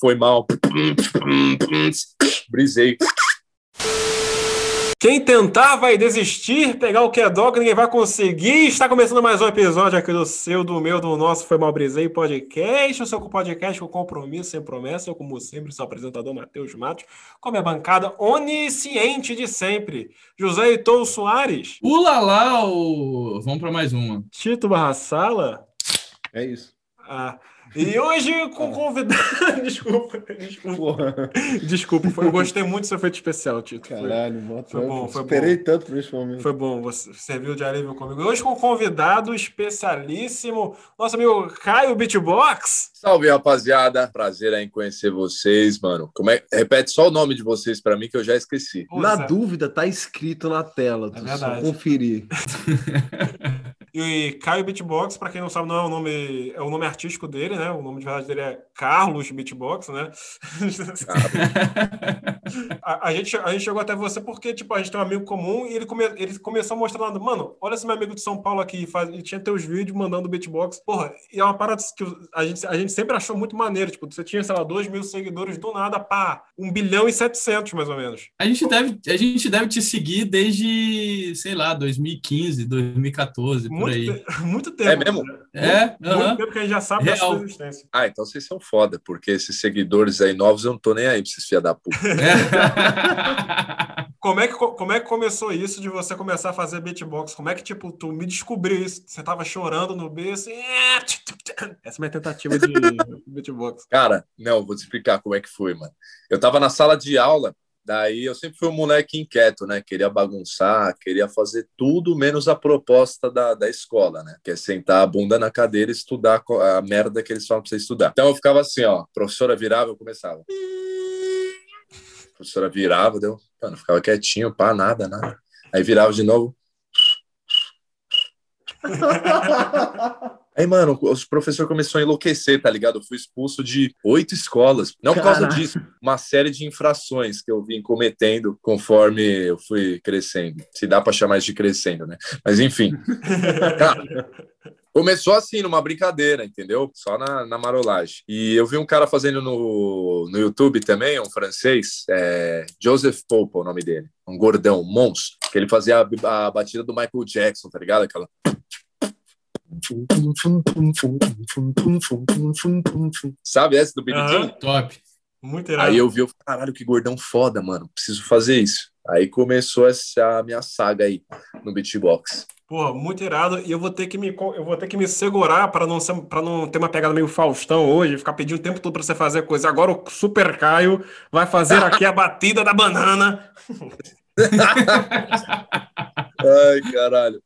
Foi mal. Brisei. Quem tentar vai desistir, pegar o que é dog, ninguém vai conseguir. Está começando mais um episódio aqui do seu, do meu, do nosso Foi Mal Brisei Podcast. O seu podcast com compromisso, sem promessa. Eu, como sempre, sou o apresentador Matheus Matos, com a minha bancada onisciente de sempre, José Heitor Soares. Ulala, o... vamos para mais uma. Tito Barraçala. É isso. Ah, e hoje com convidado. desculpa, desculpa. Desculpa, foi, eu gostei muito do seu efeito especial, Tito. Caralho, foi, foi bom. Foi Esperei bom. tanto por esse momento. Foi bom, você serviu de alívio comigo. Hoje com convidado especialíssimo, nosso amigo Caio Beatbox. Salve, rapaziada. Prazer em conhecer vocês, mano. Como é... Repete só o nome de vocês para mim que eu já esqueci. na dúvida, tá escrito na tela. É só conferir. E Caio Beatbox, para quem não sabe, não é o nome, é o nome artístico dele, né? O nome de verdade dele é Carlos Beatbox, né? a, a, gente, a gente chegou até você porque, tipo, a gente tem um amigo comum e ele, come, ele começou mostrando, mano, olha esse meu amigo de São Paulo aqui, faz, ele tinha teus vídeos mandando beatbox. Porra, e é uma parada que a gente, a gente sempre achou muito maneiro, tipo, você tinha, sei lá, 2 mil seguidores do nada, pá, 1 bilhão e 700, mais ou menos. A gente deve, a gente deve te seguir desde, sei lá, 2015, 2014, muito por aí. Te, muito tempo. É mesmo? Né? É. Muito, uh -huh. tempo que a gente já sabe Real. da sua existência. Ah, então vocês são foda, porque esses seguidores aí novos eu não tô nem aí pra vocês fiar da puta. como, é que, como é que começou isso de você começar a fazer beatbox? Como é que, tipo, tu me descobriu isso? Você tava chorando no B, assim... Essa é a minha tentativa de beatbox. Cara, não, vou te explicar como é que foi, mano. Eu tava na sala de aula Daí eu sempre fui um moleque inquieto, né? Queria bagunçar, queria fazer tudo menos a proposta da, da escola, né? Que é sentar a bunda na cadeira e estudar a merda que eles falam pra você estudar. Então eu ficava assim, ó, professora virava, eu começava. A professora virava, deu. Mano, ficava quietinho, pá, nada, nada. Aí virava de novo. Aí, mano, o professor começou a enlouquecer, tá ligado? Eu fui expulso de oito escolas. Não por causa disso, uma série de infrações que eu vim cometendo conforme eu fui crescendo. Se dá para chamar isso de crescendo, né? Mas enfim. Cara, Começou assim, numa brincadeira, entendeu? Só na, na marolagem. E eu vi um cara fazendo no, no YouTube também, um francês, é, Joseph Pope, o nome dele. Um gordão, um monstro. Que ele fazia a, a batida do Michael Jackson, tá ligado? Aquela. Sabe essa do Billy uhum, Top. Muito errado. Aí eu vi, eu caralho, que gordão foda, mano. Preciso fazer isso. Aí começou essa minha saga aí no beatbox. Pô, muito irado. E eu vou ter que me, eu vou ter que me segurar para não, não ter uma pegada meio Faustão hoje, ficar pedindo o tempo todo para você fazer coisa. Agora o Super Caio vai fazer aqui a batida da banana. Ai, caralho.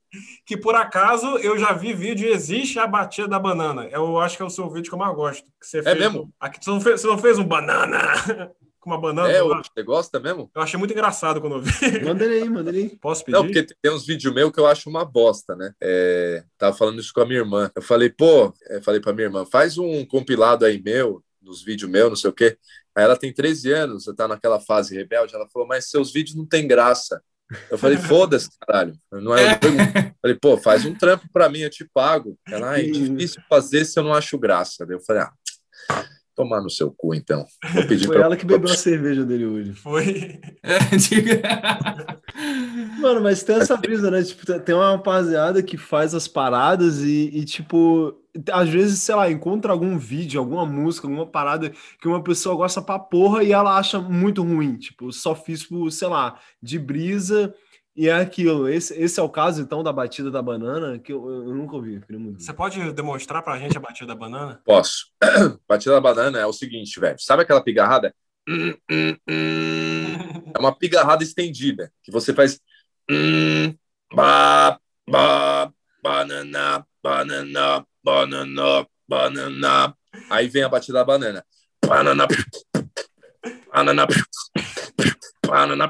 Que por acaso eu já vi vídeo e existe a batida da banana. Eu acho que é o seu vídeo que eu mais gosto. Que você é fez mesmo? Aqui, você, não fez, você não fez um banana com uma banana? É, você gosta mesmo? Eu achei muito engraçado quando eu vi. Manda ele aí, manda ele aí. Posso pedir? Não, porque tem uns vídeos meus que eu acho uma bosta, né? É, tava falando isso com a minha irmã. Eu falei, pô, eu falei pra minha irmã, faz um compilado aí meu, dos vídeos meus, não sei o quê. Aí ela tem 13 anos, você tá naquela fase rebelde. Ela falou, mas seus vídeos não tem graça. Eu falei, foda-se, caralho. Não é, eu falei, pô, faz um trampo pra mim, eu te pago. Ela, ah, é difícil fazer se eu não acho graça. Eu falei, ah, tomar no seu cu, então. Vou pedir Foi pra... ela que bebeu a cerveja dele hoje. Foi. Mano, mas tem essa brisa, né? Tipo, tem uma rapaziada que faz as paradas e, e, tipo, às vezes, sei lá, encontra algum vídeo, alguma música, alguma parada que uma pessoa gosta pra porra e ela acha muito ruim. Tipo, só fiz, tipo, sei lá, de brisa e é aquilo. Esse, esse é o caso, então, da batida da banana, que eu, eu nunca ouvi. Você pode demonstrar pra gente a batida da banana? Posso. batida da banana é o seguinte, velho. Sabe aquela pigarrada? É uma pigarrada estendida, que você faz. Ba, ba, banana, banana, banana, banana. Aí vem a batida da banana. Banana, banana, banana,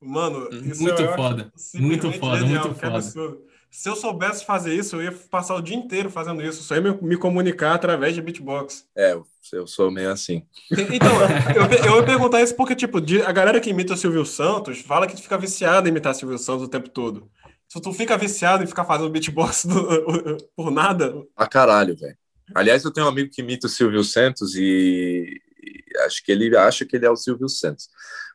Mano, isso muito foda. Muito foda, genial, muito foda. Se eu soubesse fazer isso, eu ia passar o dia inteiro fazendo isso. Só ia me, me comunicar através de beatbox. É, eu sou meio assim. Então, eu, eu ia perguntar isso porque, tipo, a galera que imita o Silvio Santos fala que fica viciado em imitar Silvio Santos o tempo todo. Se tu fica viciado em ficar fazendo beatbox do, por nada. A caralho, velho. Aliás, eu tenho um amigo que imita o Silvio Santos e, e acho que ele acha que ele é o Silvio Santos.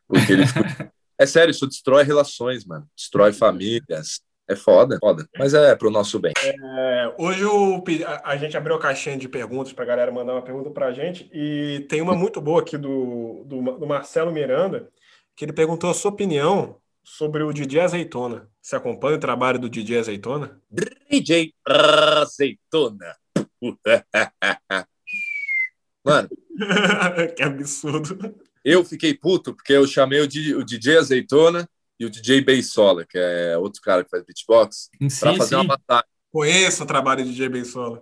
Porque ele. é sério, isso destrói relações, mano. Destrói famílias, é foda, foda. Mas é pro nosso bem. É, hoje o, a, a, gente abriu a caixinha de perguntas pra galera mandar uma pergunta pra gente. E tem uma muito boa aqui do, do, do Marcelo Miranda, que ele perguntou a sua opinião sobre o DJ Azeitona. Você acompanha o trabalho do DJ Azeitona? DJ Azeitona. Mano. que absurdo. Eu fiquei puto porque eu chamei o, o DJ Azeitona e o DJ Beisola, que é outro cara que faz beatbox, para fazer sim. uma batalha. Conheço o trabalho de DJ Beisola.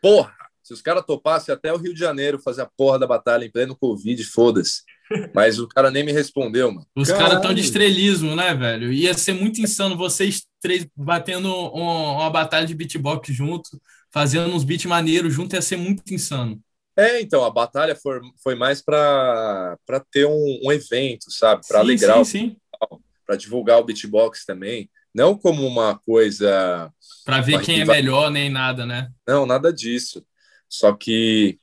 Porra! Se os caras topassem até o Rio de Janeiro fazer a porra da batalha em pleno Covid, foda-se. Mas o cara nem me respondeu, mano. Os caras estão de estrelismo, né, velho? Ia ser muito insano vocês três batendo um, uma batalha de beatbox junto, fazendo uns beats maneiros junto, ia ser muito insano. É, então, a batalha foi, foi mais para ter um, um, evento, sabe? Para alegrar sim, o para divulgar o beatbox também, não como uma coisa. Para ver quem é melhor, nem nada, né? Não, nada disso. Só que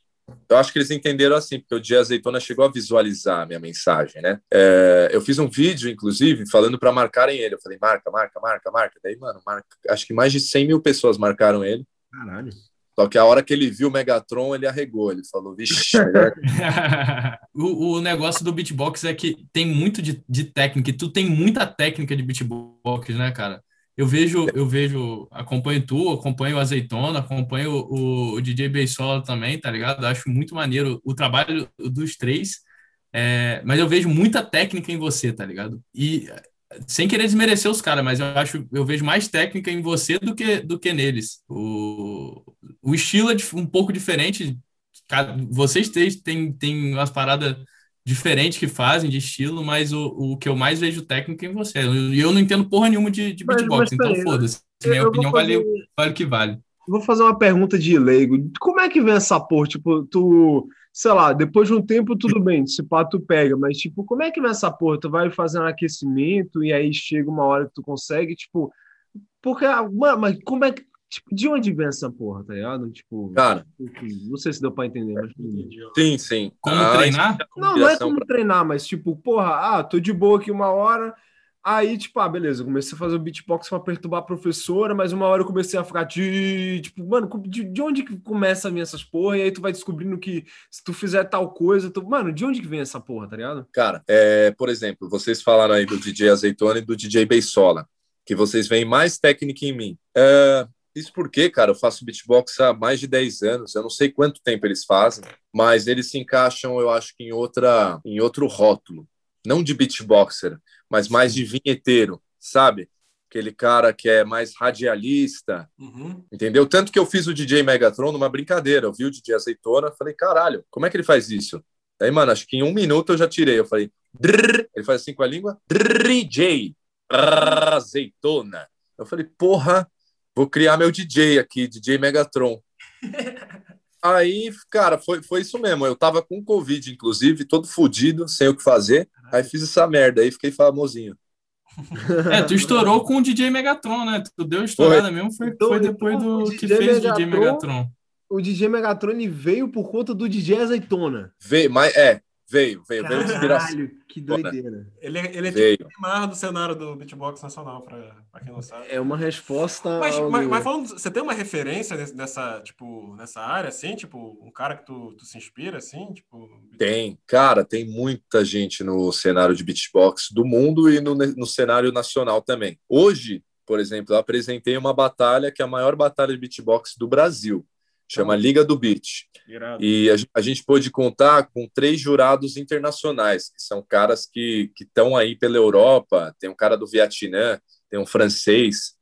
eu acho que eles entenderam assim, porque o Dia Azeitona chegou a visualizar a minha mensagem, né? É, eu fiz um vídeo, inclusive, falando para marcarem ele. Eu falei, marca, marca, marca, marca. Daí, mano, marca. acho que mais de 100 mil pessoas marcaram ele. Caralho. Só que a hora que ele viu o Megatron, ele arregou. Ele falou, vixe. o, o negócio do beatbox é que tem muito de, de técnica, e tu tem muita técnica de beatbox, né, cara? Eu vejo, eu vejo, acompanho tu, acompanho o Azeitona, acompanho o, o DJ Beisola também, tá ligado? Acho muito maneiro o trabalho dos três, é, mas eu vejo muita técnica em você, tá ligado? E sem querer desmerecer os caras, mas eu acho, eu vejo mais técnica em você do que, do que neles. O, o estilo é um pouco diferente. Vocês três têm, têm umas paradas diferentes que fazem de estilo, mas o, o que eu mais vejo técnica é em você. E eu, eu, não entendo porra nenhuma de, de beatbox, então foda-se. Minha opinião fazer... vale, vale o que vale. Vou fazer uma pergunta de leigo. Como é que vem essa porra? Tipo, tu sei lá, depois de um tempo tudo bem, se pá tu pega, mas tipo, como é que nessa porra? Tu vai fazendo aquecimento e aí chega uma hora que tu consegue, tipo, porque, mano, mas como é que, tipo, de onde vem essa porra, tá ligado? Tipo, cara, não sei se deu pra entender, mas... Sim, sim. Como ah, treinar? Não, não é como treinar, mas tipo, porra, ah, tô de boa aqui uma hora, Aí, tipo, ah, beleza, comecei a fazer o beatbox para perturbar a professora, mas uma hora eu comecei a ficar de, tipo, mano, de, de onde que começa a vir essas porra? E aí tu vai descobrindo que se tu fizer tal coisa, tu, mano, de onde que vem essa porra, tá ligado? Cara, é, por exemplo, vocês falaram aí do DJ Azeitona e do DJ Beisola, que vocês veem mais técnica em mim. É, isso porque, cara, eu faço beatbox há mais de 10 anos, eu não sei quanto tempo eles fazem, mas eles se encaixam, eu acho que em outra, em outro rótulo, não de beatboxer, mas mais de vinheteiro, sabe? Aquele cara que é mais radialista, uhum. entendeu? Tanto que eu fiz o DJ Megatron numa brincadeira. Eu vi o DJ Azeitona, falei, caralho, como é que ele faz isso? Aí, mano, acho que em um minuto eu já tirei. Eu falei, drrr, ele faz assim com a língua, DJ Azeitona. Eu falei, porra, vou criar meu DJ aqui, DJ Megatron. Aí, cara, foi, foi isso mesmo. Eu tava com Covid, inclusive, todo fodido, sem o que fazer. Aí fiz essa merda, aí fiquei famosinho. É, tu estourou com o DJ Megatron, né? Tu deu estourada foi. mesmo, foi, foi depois do que fez o DJ Megatron. O DJ Megatron ele veio por conta do DJ Azeitona. Veio, mas é, Veio, veio, Caralho, veio inspiração. que doideira. Ele, ele é veio. tipo o do cenário do beatbox nacional, pra, pra quem não sabe. É uma resposta. Mas, ao... mas, mas, falando, você tem uma referência nessa, tipo, nessa área, assim? Tipo, um cara que tu, tu se inspira, assim? Tipo... Tem, cara, tem muita gente no cenário de beatbox do mundo e no, no cenário nacional também. Hoje, por exemplo, eu apresentei uma batalha que é a maior batalha de beatbox do Brasil chama Liga do Beat. Irado. E a, a, gente pôde contar com três jurados internacionais, que são caras que estão aí pela Europa. Tem um cara do Vietnã, tem um francês,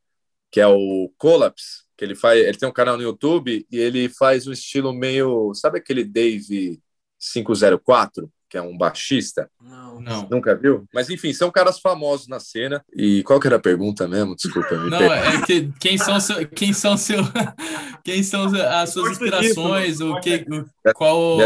que é o Collapse, que ele faz, ele tem um canal no YouTube e ele faz um estilo meio, sabe aquele Dave 504? Que é um baixista. Não. Não. Nunca viu? Mas enfim, são caras famosos na cena. E qual que era a pergunta mesmo? Desculpa. me Não, é que quem são seu, quem são seu, quem são as suas inspirações, o que, o- qual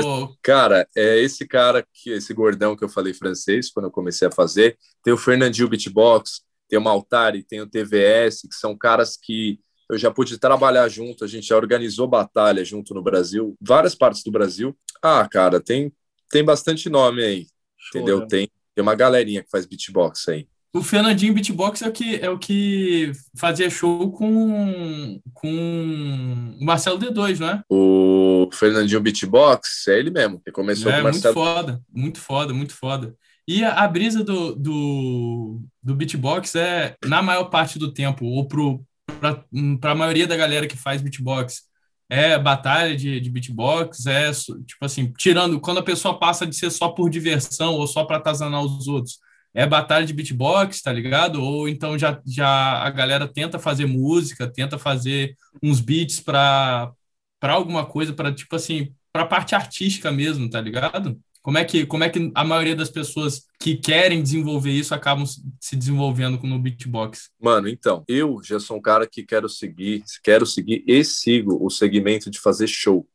Cara, é esse cara, que esse gordão que eu falei francês, quando eu comecei a fazer. Tem o Fernandinho Beatbox, tem o Maltari, tem o TVS, que são caras que eu já pude trabalhar junto, a gente já organizou batalha junto no Brasil, várias partes do Brasil. Ah, cara, tem, tem bastante nome aí, Show, entendeu? né? Tem, tem uma galerinha que faz beatbox aí. o Fernandinho Beatbox é o que é o que fazia show com com o Marcelo D2, não é? O Fernandinho Beatbox é ele mesmo, que começou É com o muito Marcelo. foda, muito foda, muito foda. E a, a brisa do, do, do beatbox é, na maior parte do tempo, ou para a maioria da galera que faz beatbox, é batalha de, de beatbox, é tipo assim, tirando quando a pessoa passa de ser só por diversão ou só para atazanar os outros, é batalha de beatbox, tá ligado? Ou então já, já a galera tenta fazer música, tenta fazer uns beats para para alguma coisa, para tipo assim, para parte artística mesmo, tá ligado? Como é que como é que a maioria das pessoas que querem desenvolver isso acabam se se desenvolvendo no beatbox? Mano, então, eu já sou um cara que quero seguir, quero seguir e sigo o segmento de fazer show.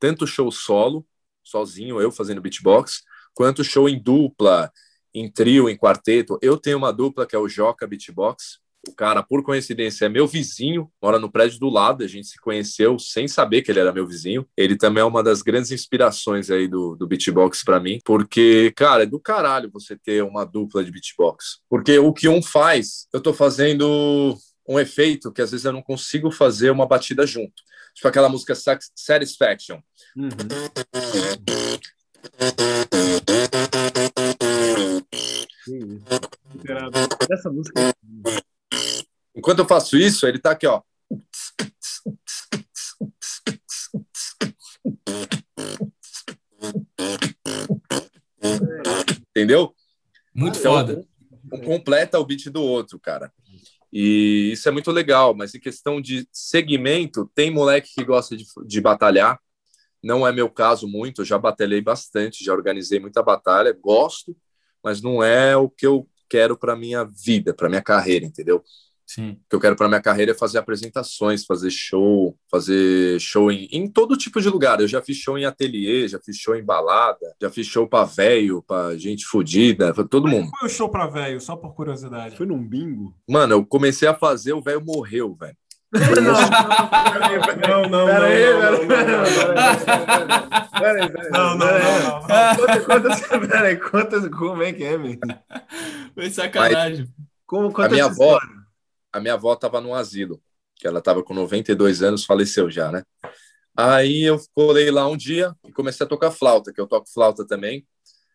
Tanto show solo, sozinho, eu fazendo beatbox, quanto show em dupla, em trio, em quarteto. Eu tenho uma dupla que é o Joca Beatbox. O cara, por coincidência, é meu vizinho, mora no prédio do lado. A gente se conheceu sem saber que ele era meu vizinho. Ele também é uma das grandes inspirações aí do, do beatbox para mim, porque, cara, é do caralho você ter uma dupla de beatbox. Porque o que um faz, eu tô fazendo um efeito que às vezes eu não consigo fazer uma batida junto. Tipo aquela música Satisfaction. Uhum. Essa música é Enquanto eu faço isso, ele tá aqui, ó. Entendeu? Muito Então, foda. um completa o beat do outro, cara. E isso é muito legal, mas em questão de segmento, tem moleque que gosta de, de batalhar. Não é meu caso muito, eu já batalhei bastante, já organizei muita batalha, gosto, mas não é o que eu quero para minha vida, para minha carreira, entendeu? Sim. O que eu quero para minha carreira é fazer apresentações, fazer show, fazer show em, em todo tipo de lugar. Eu já fiz show em ateliê, já fiz show em balada, já fiz show para velho, para gente fodida, para todo mundo. Foi o show pra velho, só por curiosidade. Foi num bingo? Mano, eu comecei a fazer, o velho morreu, velho. Não, não, Pera aí, não, pera não, aí, pera aí, pera aí. Não, não, Pera aí. não, conta, pera aí, conta como é que é, menino. Foi sacanagem. Como, A minha avó, história. A minha avó tava no asilo, que ela tava com 92 anos, faleceu já, né? Aí eu colei lá um dia e comecei a tocar flauta, que eu toco flauta também.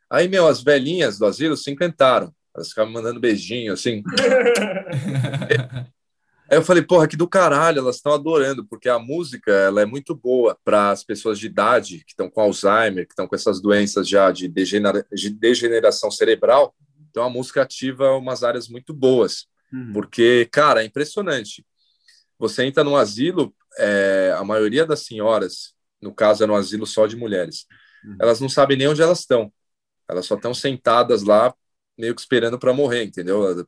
Aí, meu, as velhinhas do asilo se encantaram. Elas ficavam me mandando beijinho, assim. Aí eu falei, porra, que do caralho, elas estão adorando, porque a música ela é muito boa para as pessoas de idade que estão com Alzheimer, que estão com essas doenças já de, degenera- de degeneração cerebral. Então a música ativa umas áreas muito boas, Uhum. porque, cara, é impressionante. Você entra num asilo, é, a maioria das senhoras, no caso, era um asilo só de mulheres, Uhum. elas não sabem nem onde elas estão. Elas só estão sentadas lá, meio que esperando para morrer, entendeu?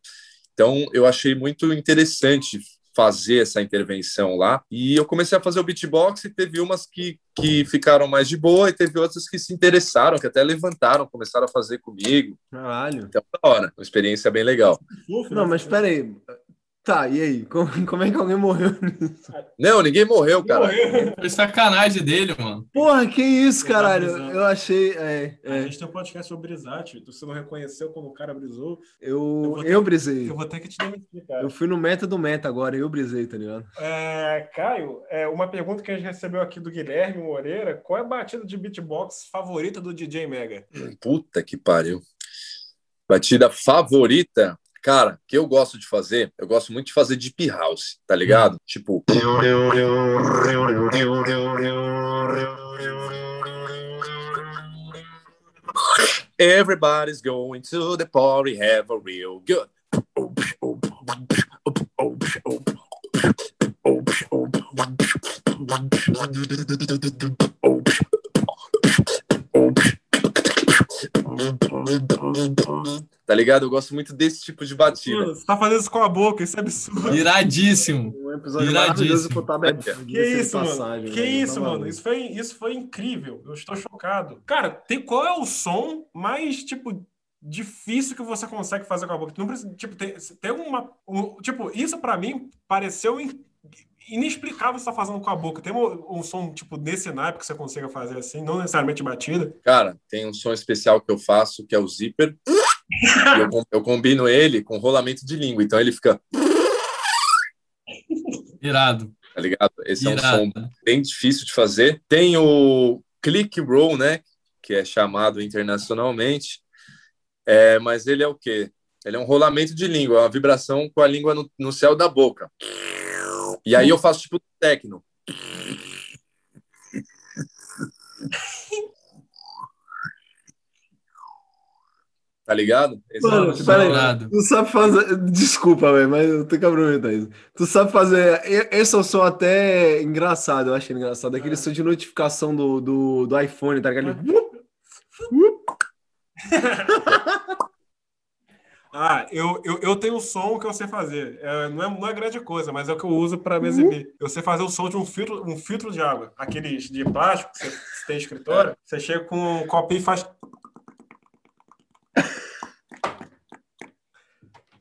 Então, eu achei muito interessante fazer essa intervenção lá. E eu comecei a fazer o beatbox e teve umas que, que ficaram mais de boa e teve outras que se interessaram, que até levantaram, começaram a fazer comigo. Caralho. Então, da hora. Uma experiência bem legal. Não, mas pera aí. Tá, e aí? Como, como é que alguém morreu nisso? Não, ninguém morreu, cara. Foi sacanagem dele, mano. Porra, que isso, Eu tava caralho? Eu achei. É, A é, gente tem um podcast sobre brisar, tio. Você não reconheceu quando o cara brisou. eu, ter- eu brisei. Eu vou ter que te demitir, cara. Eu fui no meta do meta agora, eu brisei, tá ligado? É, Caio, é, uma pergunta que a gente recebeu aqui do Guilherme Moreira: qual é a batida de beatbox favorita do DJ Mega? Puta que pariu. Batida favorita, cara, que eu gosto de fazer, eu gosto muito de fazer deep house, tá ligado? Tipo. Everybody's going to the party, have a real good. Ligado? Eu gosto muito desse tipo de batida. Mano, você tá fazendo isso com a boca, isso é absurdo. Iradíssimo. Um episódio Iradíssimo. maravilhoso pro. Que isso, mano? Que isso, mano? Isso foi, isso foi incrível. Eu estou chocado. Cara, tem, qual é o som mais, tipo, difícil que você consegue fazer com a boca? Não precisa, tipo, tem, tem uma. um- tipo, isso pra mim pareceu in- inexplicável você tá fazendo com a boca. Tem um, um som, tipo, desse naipe que você consiga fazer assim, não necessariamente batida. Cara, tem um som especial que eu faço, que é o zíper. E eu, eu combino ele com rolamento de língua. Então ele fica, Irado. tá ligado? Esse é um Irado. som bem difícil de fazer. Tem o click roll, né? Que é chamado internacionalmente. É, mas ele é o quê? Ele é um rolamento de língua, é uma vibração com a língua no, no céu da boca. E aí eu faço tipo techno. Tá ligado? Mano, é o- pera aí. Irado. Tu sabe fazer. Desculpa, velho, mas eu tenho que aproveitar isso. Tu sabe fazer. Esse é o som até engraçado, eu achei engraçado. Aquele som de notificação do, do, do iPhone, tá ligado? Ah, eu, eu, eu tenho um som que eu sei fazer. É, não, é, não é grande coisa, mas é o que eu uso para me exibir. Eu sei fazer o som de um filtro, um filtro de água. Aqueles de plástico, que você, você tem escritório, você chega com um copinho e faz.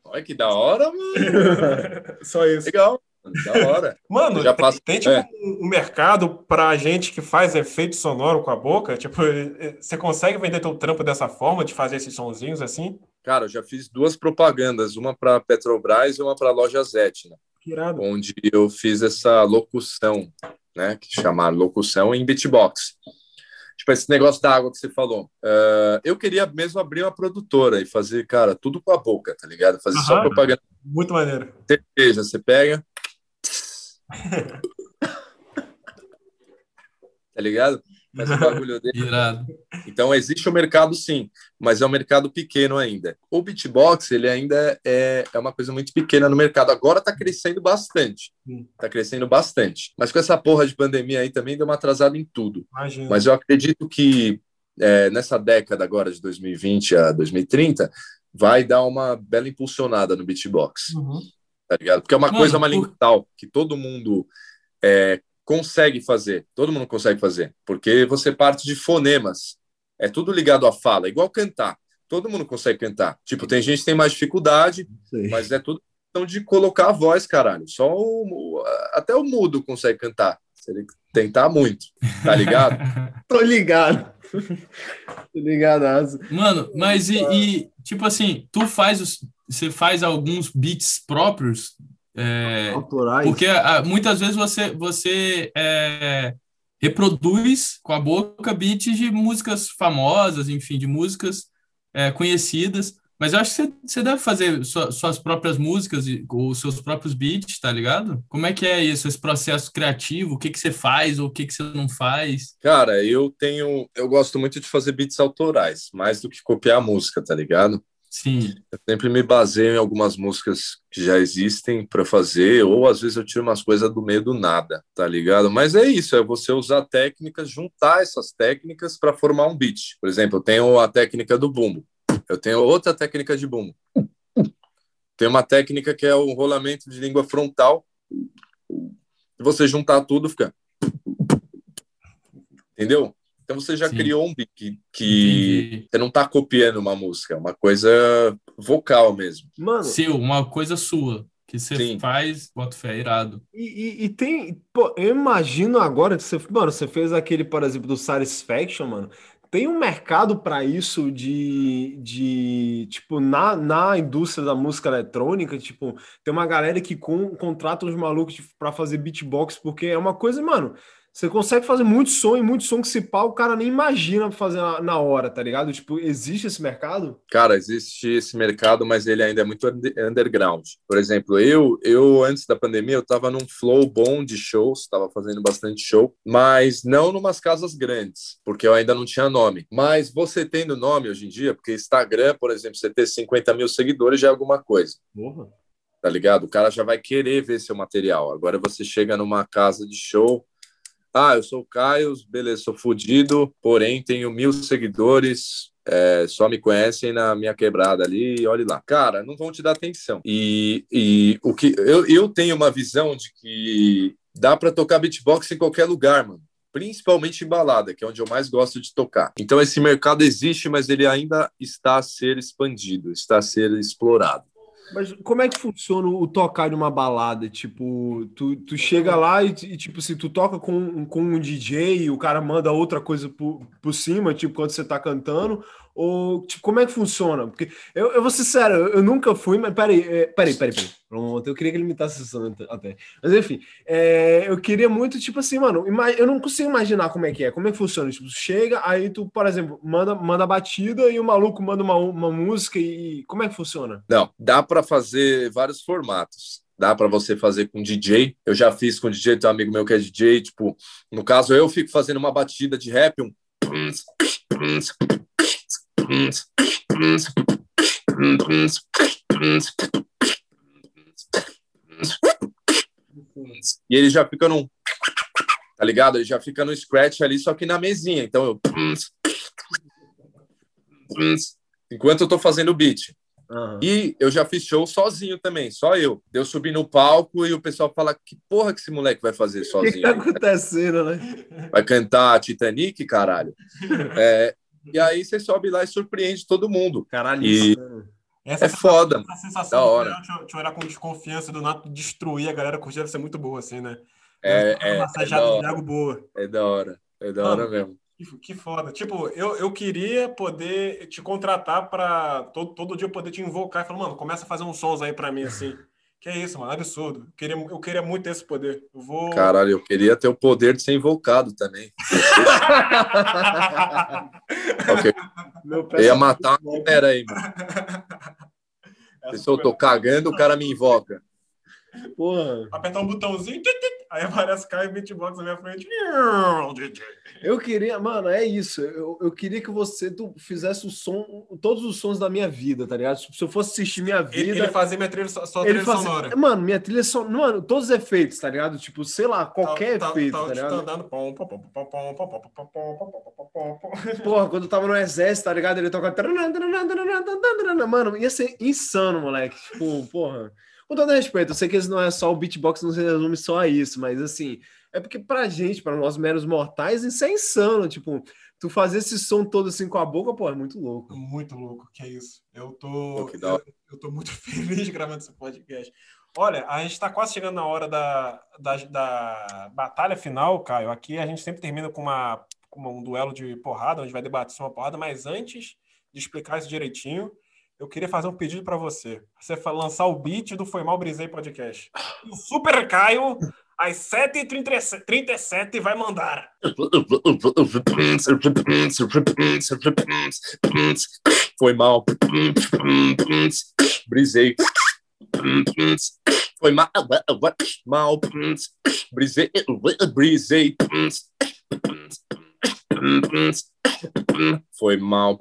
Olha que da hora, mano. Só isso. Legal. Da hora. Mano, Eu já tem, faço- tem, tipo é. um, mercado pra gente que faz efeito sonoro com a boca? Tipo, eh, eh, você consegue vender teu trampo dessa forma, de fazer esses sonzinhos assim? Cara, eu já fiz duas propagandas, uma para Petrobras e uma para loja Zetna, Que irado. onde eu fiz essa locução, né, que chamaram locução em beatbox. Tipo, esse negócio da água que você falou. Ah, eu queria mesmo abrir uma produtora e fazer, cara, tudo com a boca, tá ligado? Fazer só propaganda Muito maneiro. cerveja. Você pega. tá ligado? Faz um bagulho dele. Irado. Então existe o mercado sim, mas é um mercado pequeno ainda. O beatbox ele ainda é, é uma coisa muito pequena no mercado. Agora está crescendo bastante, Hum. está crescendo bastante. Mas com essa porra de pandemia aí também deu uma atrasada em tudo. Imagina. Mas eu acredito que é, nessa década agora de 2020 a 2030 vai dar uma bela impulsionada no beatbox Uhum. tá ligado? Porque é uma Mano, coisa, uma por- que todo mundo é, consegue fazer, todo mundo consegue fazer, porque você parte de fonemas, é tudo ligado à fala, igual cantar, todo mundo consegue cantar. Tipo, tem gente que tem mais dificuldade, mas é tudo questão de colocar a voz, caralho. Só o, até o mudo consegue cantar, se ele tentar muito, tá ligado? Tô ligado. Tô ligadaço. Mano, mas e, e, tipo assim, tu faz os, você faz alguns beats próprios, é, Autorais. porque ah, muitas vezes você você é, reproduz com a boca beats de músicas famosas, enfim, de músicas é, conhecidas. Mas eu acho que você, deve fazer sua- suas próprias músicas e- ou seus próprios beats, tá ligado? Como é que é isso, esse processo criativo? O que que você faz ou o que que você não faz? Cara, eu tenho, eu gosto muito de fazer beats autorais, mais do que copiar a música, tá ligado? Sim, Eu sempre me baseio em algumas músicas que já existem para fazer, ou às vezes eu tiro umas coisas do meio do nada, tá ligado? Mas é isso, é você usar técnicas, juntar essas técnicas para formar um beat. Por exemplo, eu tenho a técnica do bumbo, eu tenho outra técnica de bumbo. Tem uma técnica que é o rolamento de língua frontal. Se você juntar tudo, fica. Entendeu? Então você já Sim. criou um beat que, que você não tá copiando uma música, é uma coisa vocal mesmo. Mano, Seu, uma coisa sua, que você Sim. faz, bota fé, irado. E, e- e tem. Pô, eu imagino agora que você. Mano, você fez aquele, por exemplo, do Satisfaction, mano. Tem um mercado para isso de, de. Tipo, na, na indústria da música eletrônica, tipo, tem uma galera que com, contrata uns malucos para fazer beatbox, porque é uma coisa, mano. Você consegue fazer muito som e muito som que se pá, o cara nem imagina fazer na, na hora, tá ligado? Tipo, existe esse mercado? Cara, existe esse mercado, mas ele ainda é muito under- underground. Por exemplo, eu, eu antes da pandemia, eu estava num flow bom de shows, estava fazendo bastante show, mas não numas casas grandes, porque eu ainda não tinha nome. Mas você tendo nome hoje em dia, porque Instagram, por exemplo, você ter 50 mil seguidores já é alguma coisa. Porra. tá ligado? O cara já vai querer ver seu material. Agora você chega numa casa de show, ah, eu sou o Caio, beleza, sou fudido, porém tenho mil seguidores, É, só me conhecem na minha quebrada ali, olhe lá. Cara, não vão te dar atenção. E, e o que eu, eu tenho uma visão de que dá para tocar beatbox em qualquer lugar, mano. Principalmente em balada, que é onde eu mais gosto de tocar. Então esse mercado existe, mas ele ainda está a ser expandido, está a ser explorado. Mas como é que funciona o tocar de uma balada? Tipo, tu, tu chega lá e, e, tipo, se tu toca com, com um DJ e o cara manda outra coisa por, por cima, tipo, quando você tá cantando, ou, tipo, como é que funciona? Porque eu, eu vou ser sério, eu, nunca fui, mas peraí, é, peraí, peraí, peraí. Pronto, eu queria que ele me sessão até. Mas enfim, é, eu queria muito, tipo assim, mano, eu não consigo imaginar como é que é, como é que funciona. Tipo, chega, aí tu, por exemplo, manda, manda batida e o maluco manda uma, uma música e como é que funciona? Não, dá para fazer vários formatos dá para você fazer com DJ. Eu já fiz com DJ, tem um amigo meu que é DJ, tipo, no caso eu fico fazendo uma batida de rap, um e ele já fica num. Tá ligado? Ele já fica no scratch ali, só que na mesinha. Então eu. Enquanto eu tô fazendo o beat. Uhum. E eu já fiz show sozinho também, só eu. Eu subi no palco e o pessoal fala: que porra que esse moleque vai fazer sozinho? O que, tá acontecendo, né? Vai cantar Titanic, caralho. É, e aí você sobe lá e surpreende todo mundo. Caralho, e... Essa é foda. A sensação da hora. de te olhar com desconfiança do Nato destruir a galera curtir deve ser muito boa, assim, né? É, é, uma é, da hora. boa. é da hora. É da hora mesmo. Que, que foda. Tipo, eu, eu queria poder te contratar para todo, todo dia eu poder te invocar e falar, mano, começa a fazer uns sons aí para mim, assim. Que é isso, mano, absurdo. Eu queria, eu queria muito esse poder. Eu vou... Caralho, eu queria ter o poder de ser invocado também. okay. Eu ia matar uma galera aí, mano. Se eu tô cagando, o cara me invoca. Porra. Apertar um botãozinho, aí aparece Caio Beatbox na minha frente. Eu queria, mano, é isso. Eu, eu queria que você tu fizesse o som, todos os sons da minha vida, tá ligado? Se eu fosse assistir minha vida. Ele, ele fazia minha trilha, sua trilha fazia, sonora. Mano, minha trilha sonora. Mano, todos os efeitos, tá ligado? Tipo, sei lá, qualquer tá, efeito, tá, tá ligado? Andando... Porra, quando eu tava no exército, tá ligado? Ele toca. Mano, ia ser insano, moleque. Tipo, porra. Com todo respeito, eu sei que isso não é só o beatbox, não se resume só a isso, mas assim, é porque pra gente, para nós meros mortais, isso é insano. Tipo, tu fazer esse som todo assim com a boca, pô, é muito louco. Muito louco, que é isso. Eu tô, eu, eu, tô muito feliz gravando esse podcast. Olha, a gente está quase chegando na hora da, da, da, batalha final, Caio. Aqui a gente sempre termina com, uma, com um duelo de porrada, onde vai debater uma porrada, mas antes de explicar isso direitinho, eu queria fazer um pedido para você. Você lançar o beat do Foi Mal Brisei Podcast. O Super Caio, às 7h37, vai mandar. Foi mal. Brisei. Foi mal. Mal. Brisei. Brisei. Foi mal.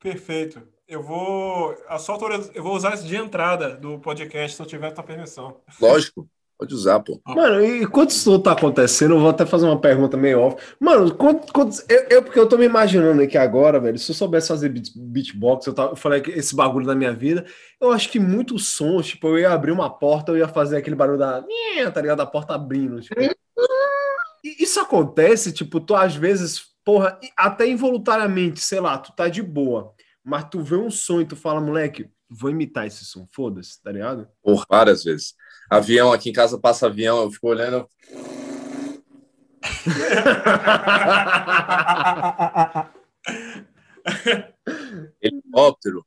Perfeito. Eu vou. A sua eu vou usar isso de entrada do podcast se eu tiver a tua permissão. Lógico. Pode usar, pô. Mano, e enquanto isso tá acontecendo, eu vou até fazer uma pergunta meio off. Mano, quanto, quanto, eu, eu, porque eu tô me imaginando aqui agora, velho, se eu soubesse fazer beat, beatbox, eu, tava, eu falei que esse bagulho da minha vida, eu acho que muitos sons, tipo, eu ia abrir uma porta, eu ia fazer aquele barulho da. tá ligado? Da porta abrindo. Tipo. Isso acontece, tipo, tu às vezes, porra, até involuntariamente, sei lá, tu tá de boa, mas tu vê um som e tu fala, moleque, vou imitar esse som, foda-se, tá ligado? Por várias vezes. Avião, aqui em casa passa avião, eu fico olhando. Helicóptero.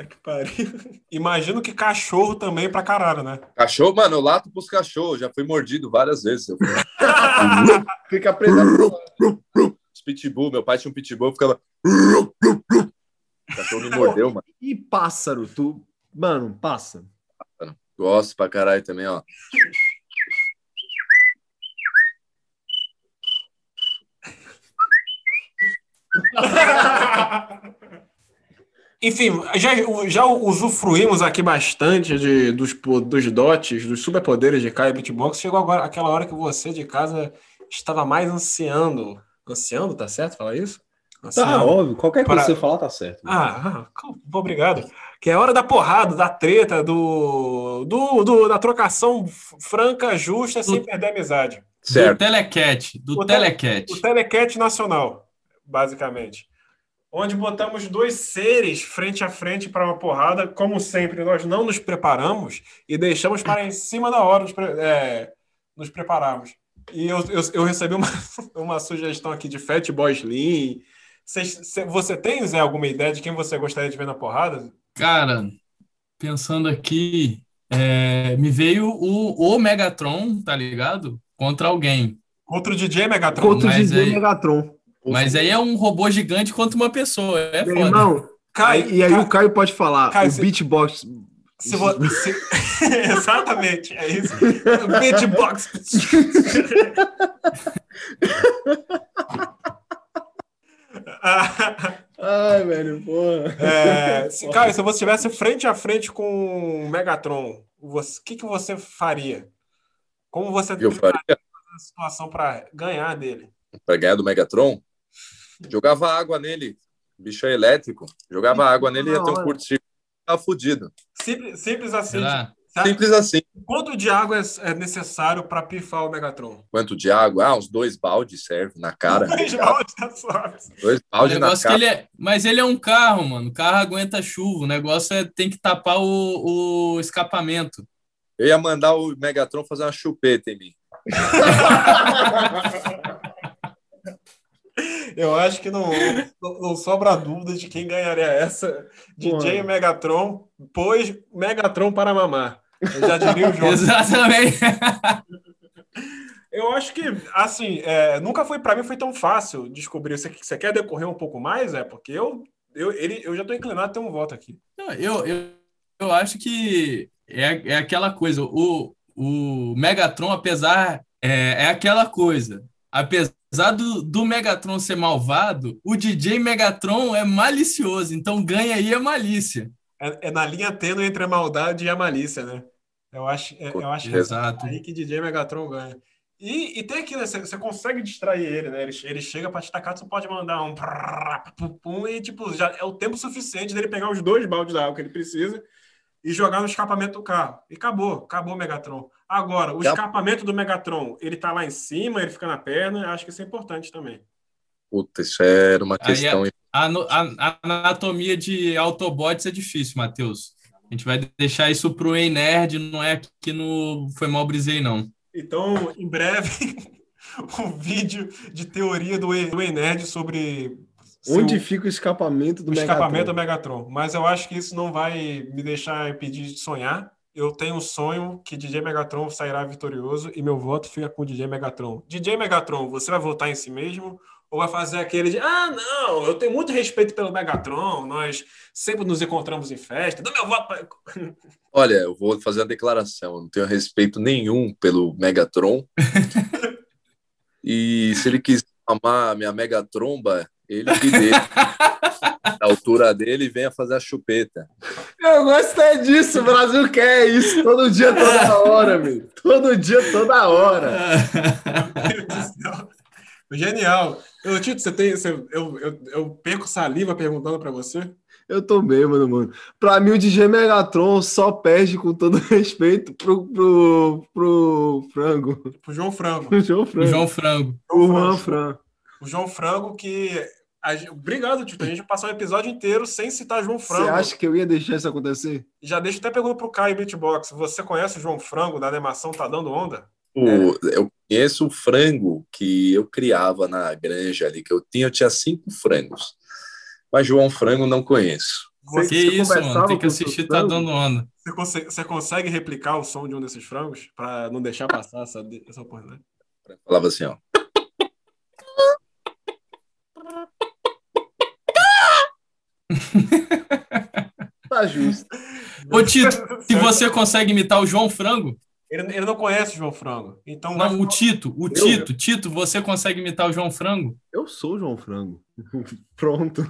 Puta que pariu. Imagino que cachorro também pra caralho, né? Cachorro, mano, eu lato pros cachorros. Já fui mordido várias vezes. Fica preso. Os pitbull, meu pai tinha um pitbull, ficava. O cachorro me mordeu, mano. E pássaro, tu. Mano, passa. Gosto pra caralho também, ó. enfim, já, já usufruímos aqui bastante de, dos, dos dotes, dos superpoderes de Caio Beatbox. Chegou agora aquela hora que você de casa estava mais ansiando. Ansiando, tá certo falar isso? Ansiando tá, óbvio. Qualquer coisa que você falar tá certo. Ah, ah, obrigado. Que é a hora da porrada, da treta, do, do, do da trocação franca, justa, sem perder a amizade. Certo. Do telecat, do o telecat. O telecat nacional, basicamente onde botamos dois seres frente a frente para uma porrada. Como sempre, nós não nos preparamos e deixamos para em cima da hora nos, é, nos prepararmos. E eu, eu, eu, recebi uma, uma sugestão aqui de Fat Boy Slim. Cê, você tem, Zé, alguma ideia de quem você gostaria de ver na porrada? Cara, pensando aqui, é, me veio o, o Megatron, tá ligado? Contra alguém. Contra o DJ Megatron. Contra o DJ aí... Megatron. Mas aí é um robô gigante contra uma pessoa. É Meu foda. Irmão, Caio, e aí Caio, o Caio pode falar, Caio, o se, beatbox. Se você, exatamente, é isso. beatbox. Ai, velho, porra. É, se, Caio, se você estivesse frente a frente com o Megatron, o que, que você faria? Como você eu faria a situação para ganhar dele? Para ganhar do Megatron? Jogava água nele. O bicho é elétrico. Jogava água nele e ia ter um curto circuito. Tava fudido. Simples, simples assim. Simples assim. Quanto de água é, é necessário para pifar o Megatron? Quanto de água? Ah, uns dois baldes serve na cara. dois baldes tá suave. Dois baldes na cara. Ele é... Mas ele é um carro, mano. O carro aguenta chuva. O negócio é tem que tapar o, o escapamento. Eu ia mandar o Megatron fazer uma chupeta em mim. Eu acho que não, não, sobra dúvida de quem ganharia essa. DJ Megatron, pois Megatron para mamar. Eu já diria o jogo. Exatamente. Eu acho que, assim, é, nunca foi para mim foi tão fácil descobrir. Você, você quer decorrer um pouco mais? É, porque eu, eu, ele, eu já estou inclinado a ter um voto aqui. Não, eu, eu, eu acho que é, é aquela coisa. O, o Megatron, apesar. É, é aquela coisa. Apesar apesar do, do Megatron ser malvado, o DJ Megatron é malicioso, então ganha aí a malícia. É, é na linha tênue entre a maldade e a malícia, né? Eu acho, é, eu acho Exato. aí que DJ Megatron ganha. E, e tem aquilo, né? Você, você consegue distrair ele, né? Ele, ele chega tacar, você pode mandar um pum, e tipo, já é o tempo suficiente dele pegar os dois baldes da água que ele precisa e jogar no escapamento do carro. E acabou, acabou o Megatron. Agora, o escapamento do Megatron, ele tá lá em cima, ele fica na perna, acho que isso é importante também. Puta, isso era uma questão. A, a, a, anatomia de Autobots é difícil, Matheus. A gente vai deixar isso pro Ei Nerd, não é aqui no Foi Mal Brisei, não. Então, em breve, um vídeo de teoria do Ei Nerd sobre Onde o, fica o escapamento do o Megatron? escapamento do Megatron. Mas eu acho que isso não vai me deixar impedir de sonhar. Eu tenho um sonho que DJ Megatron sairá vitorioso e meu voto fica com o DJ Megatron. DJ Megatron, você vai votar em si mesmo ou vai fazer aquele de ah, não, eu tenho muito respeito pelo Megatron, nós sempre nos encontramos em festa, dá meu voto pra... Olha, eu vou fazer uma declaração, eu não tenho respeito nenhum pelo Megatron. e se ele quiser amar a minha Megatromba, ele que dê. a altura dele venha fazer a chupeta. Eu gostei disso, o Brasil quer isso todo dia, toda hora, meu. Todo dia, toda hora. Genial. Eu, Tito, você tem. Você, eu, eu, eu perco saliva perguntando para você. Eu tô bêbado, mano. Pra mim, o DJ Megatron só perde, com todo respeito, pro, pro, pro Frango. Pro João Frango. Pro João Frango. O João Frango. O Juan Frango. O João Frango, que Obrigado, Tito. A gente passou um episódio inteiro sem citar João Frango. Você acha que eu ia deixar isso acontecer? Já deixa até pergunta pro Caio Beatbox. Você conhece o João Frango da animação Tá Dando Onda? O, é. Eu conheço o frango que eu criava na granja ali, que eu tinha, eu tinha cinco frangos. Mas João Frango não conheço. Você, que isso, mano? Tem que assistir Tá Dando Onda. Você consegue, você consegue, replicar o som de um desses frangos para não deixar passar essa, essa oportunidade? Falava assim, ó. Tá justo. Ô, Tito, se você consegue imitar o João Frango? Ele, ele não conhece o João Frango. Então não, o Tito, o Tito, Tito, você consegue imitar o João Frango? Eu sou o João Frango. Pronto.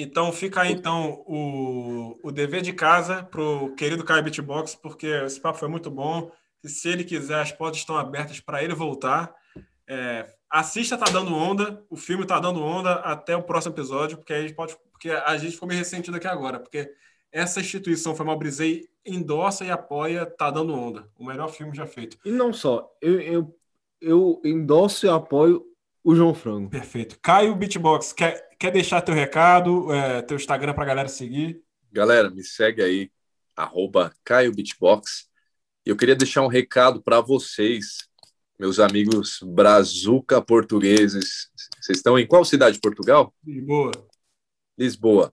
Então fica aí então o, o dever de casa pro querido Caio Beatbox, porque esse papo foi muito bom. E se ele quiser, as portas estão abertas para ele voltar. É, assista Tá Dando Onda, o filme Tá Dando Onda até o próximo episódio, porque a gente pode. Porque a gente ficou meio ressentido aqui agora, porque essa instituição foi mal brisei, endossa e apoia Tá Dando Onda, o melhor filme já feito. E não só, eu, eu, eu endosso e apoio o João Frango. Perfeito. Caio Beatbox, quer, quer deixar teu recado, é, teu Instagram para a galera seguir? Galera, me segue aí, arroba Caio Beatbox. Eu queria deixar um recado para vocês, meus amigos brazuca portugueses. Vocês estão em qual cidade de Portugal? Lisboa. Lisboa.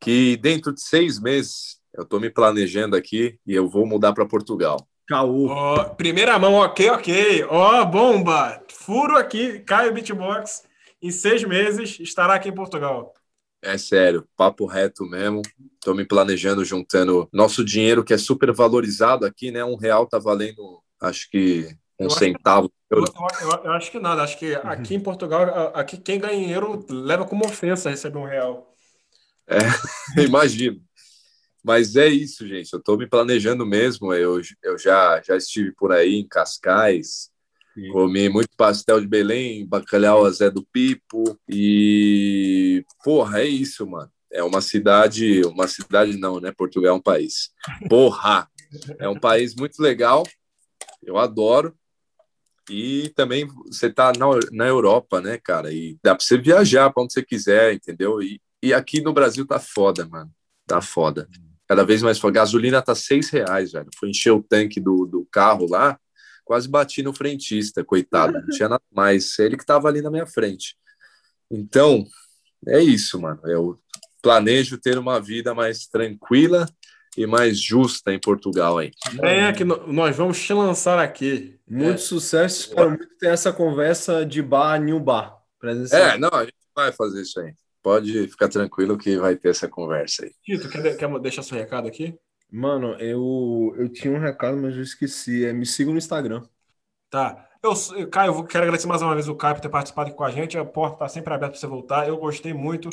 Que dentro de seis meses eu estou me planejando aqui e eu vou mudar para Portugal. Caô. Ó, primeira mão, ok, ok. Ó, bomba! Furo aqui, Caio Beatbox. Em seis meses estará aqui em Portugal. É sério, papo reto mesmo. Estou me planejando, juntando nosso dinheiro, que é super valorizado aqui, né? Um real tá valendo, acho que um Eu centavo. Eu, eu- eu acho que nada. Acho que aqui em Portugal, aqui quem ganha dinheiro leva como ofensa receber um real. Imagino. Mas é isso, gente. Eu estou me planejando mesmo. Eu, eu já, já estive por aí em Cascais, Sim. comi muito pastel de Belém, bacalhau a Zé do Pipo e porra, é isso, mano. É uma cidade, uma cidade não, né? Portugal é um país. Porra, é um país muito legal. Eu adoro. E também você tá na, na Europa, né, cara? E dá para você viajar para onde você quiser, entendeu? E, e aqui no Brasil tá foda, mano. Tá foda. Cada vez mais foda. Gasolina tá seis reais, velho. Fui encher o tanque do, do carro lá, quase bati no frentista, coitado. Não tinha nada mais. Ele que tava ali na minha frente. Então, é isso, mano. Eu planejo ter uma vida mais tranquila e mais justa em Portugal aí. Venha que no- nós vamos te lançar aqui. Muito sucesso. Espero muito ter essa conversa de bar new bar. Presencial. É, não, a gente vai fazer isso aí. Pode ficar tranquilo que vai ter essa conversa aí. Tito, quer, quer deixar seu recado aqui? Mano, eu, eu tinha um recado, mas eu esqueci. É, me siga no Instagram. Tá. Eu, Caio, eu vou- quero agradecer mais uma vez o Caio por ter participado aqui com a gente. A porta está sempre aberta para você voltar. Eu gostei muito.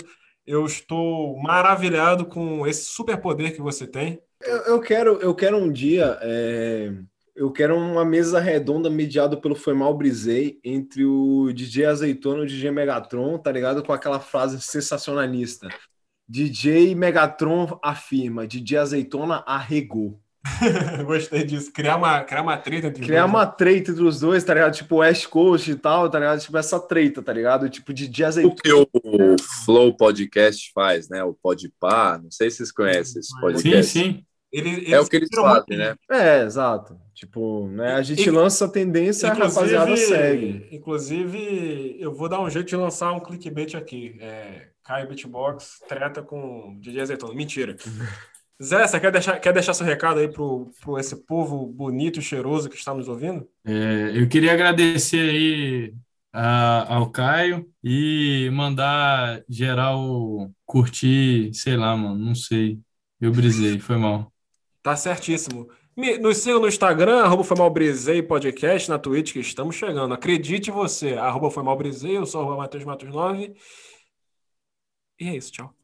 Eu estou maravilhado com esse superpoder que você tem. Eu, eu quero, eu quero um dia. é, eu quero uma mesa redonda mediada pelo Foi Mal Brisei entre o DJ Azeitona e o DJ Megatron, tá ligado? Com aquela frase sensacionalista. DJ Megatron afirma, DJ Azeitona arregou. gostei disso. Criar uma, criar uma treta entre os Criar dois. uma treta entre os dois, tá ligado? Tipo West Coast e tal, tá ligado? Tipo essa treta, tá ligado? Tipo DJ O Azeitona. que o Flow Podcast faz, né? O Podpah, não sei se vocês conhecem esse Sim, podcast. sim. Ele- É o que eles fazem, né? É, exato. Tipo, né? A gente In- lança a tendência, a rapaziada segue. Inclusive, eu vou dar um jeito de lançar um clickbait aqui. É, Caio Beatbox treta com DJ Azeitona. Mentira. Zé, você quer deixar, quer deixar seu recado aí pro, pro esse povo bonito e cheiroso que está nos ouvindo? É, eu queria agradecer aí a- ao Caio e mandar geral curtir, sei lá, mano, não sei. Eu brisei, foi mal. Tá certíssimo. Me- nos siga no Instagram, arroba foi mal brisei podcast, na Twitch que estamos chegando. Acredite você, arroba foi mal brisei, eu sou arroba Matheus Matos 9. E é isso, tchau.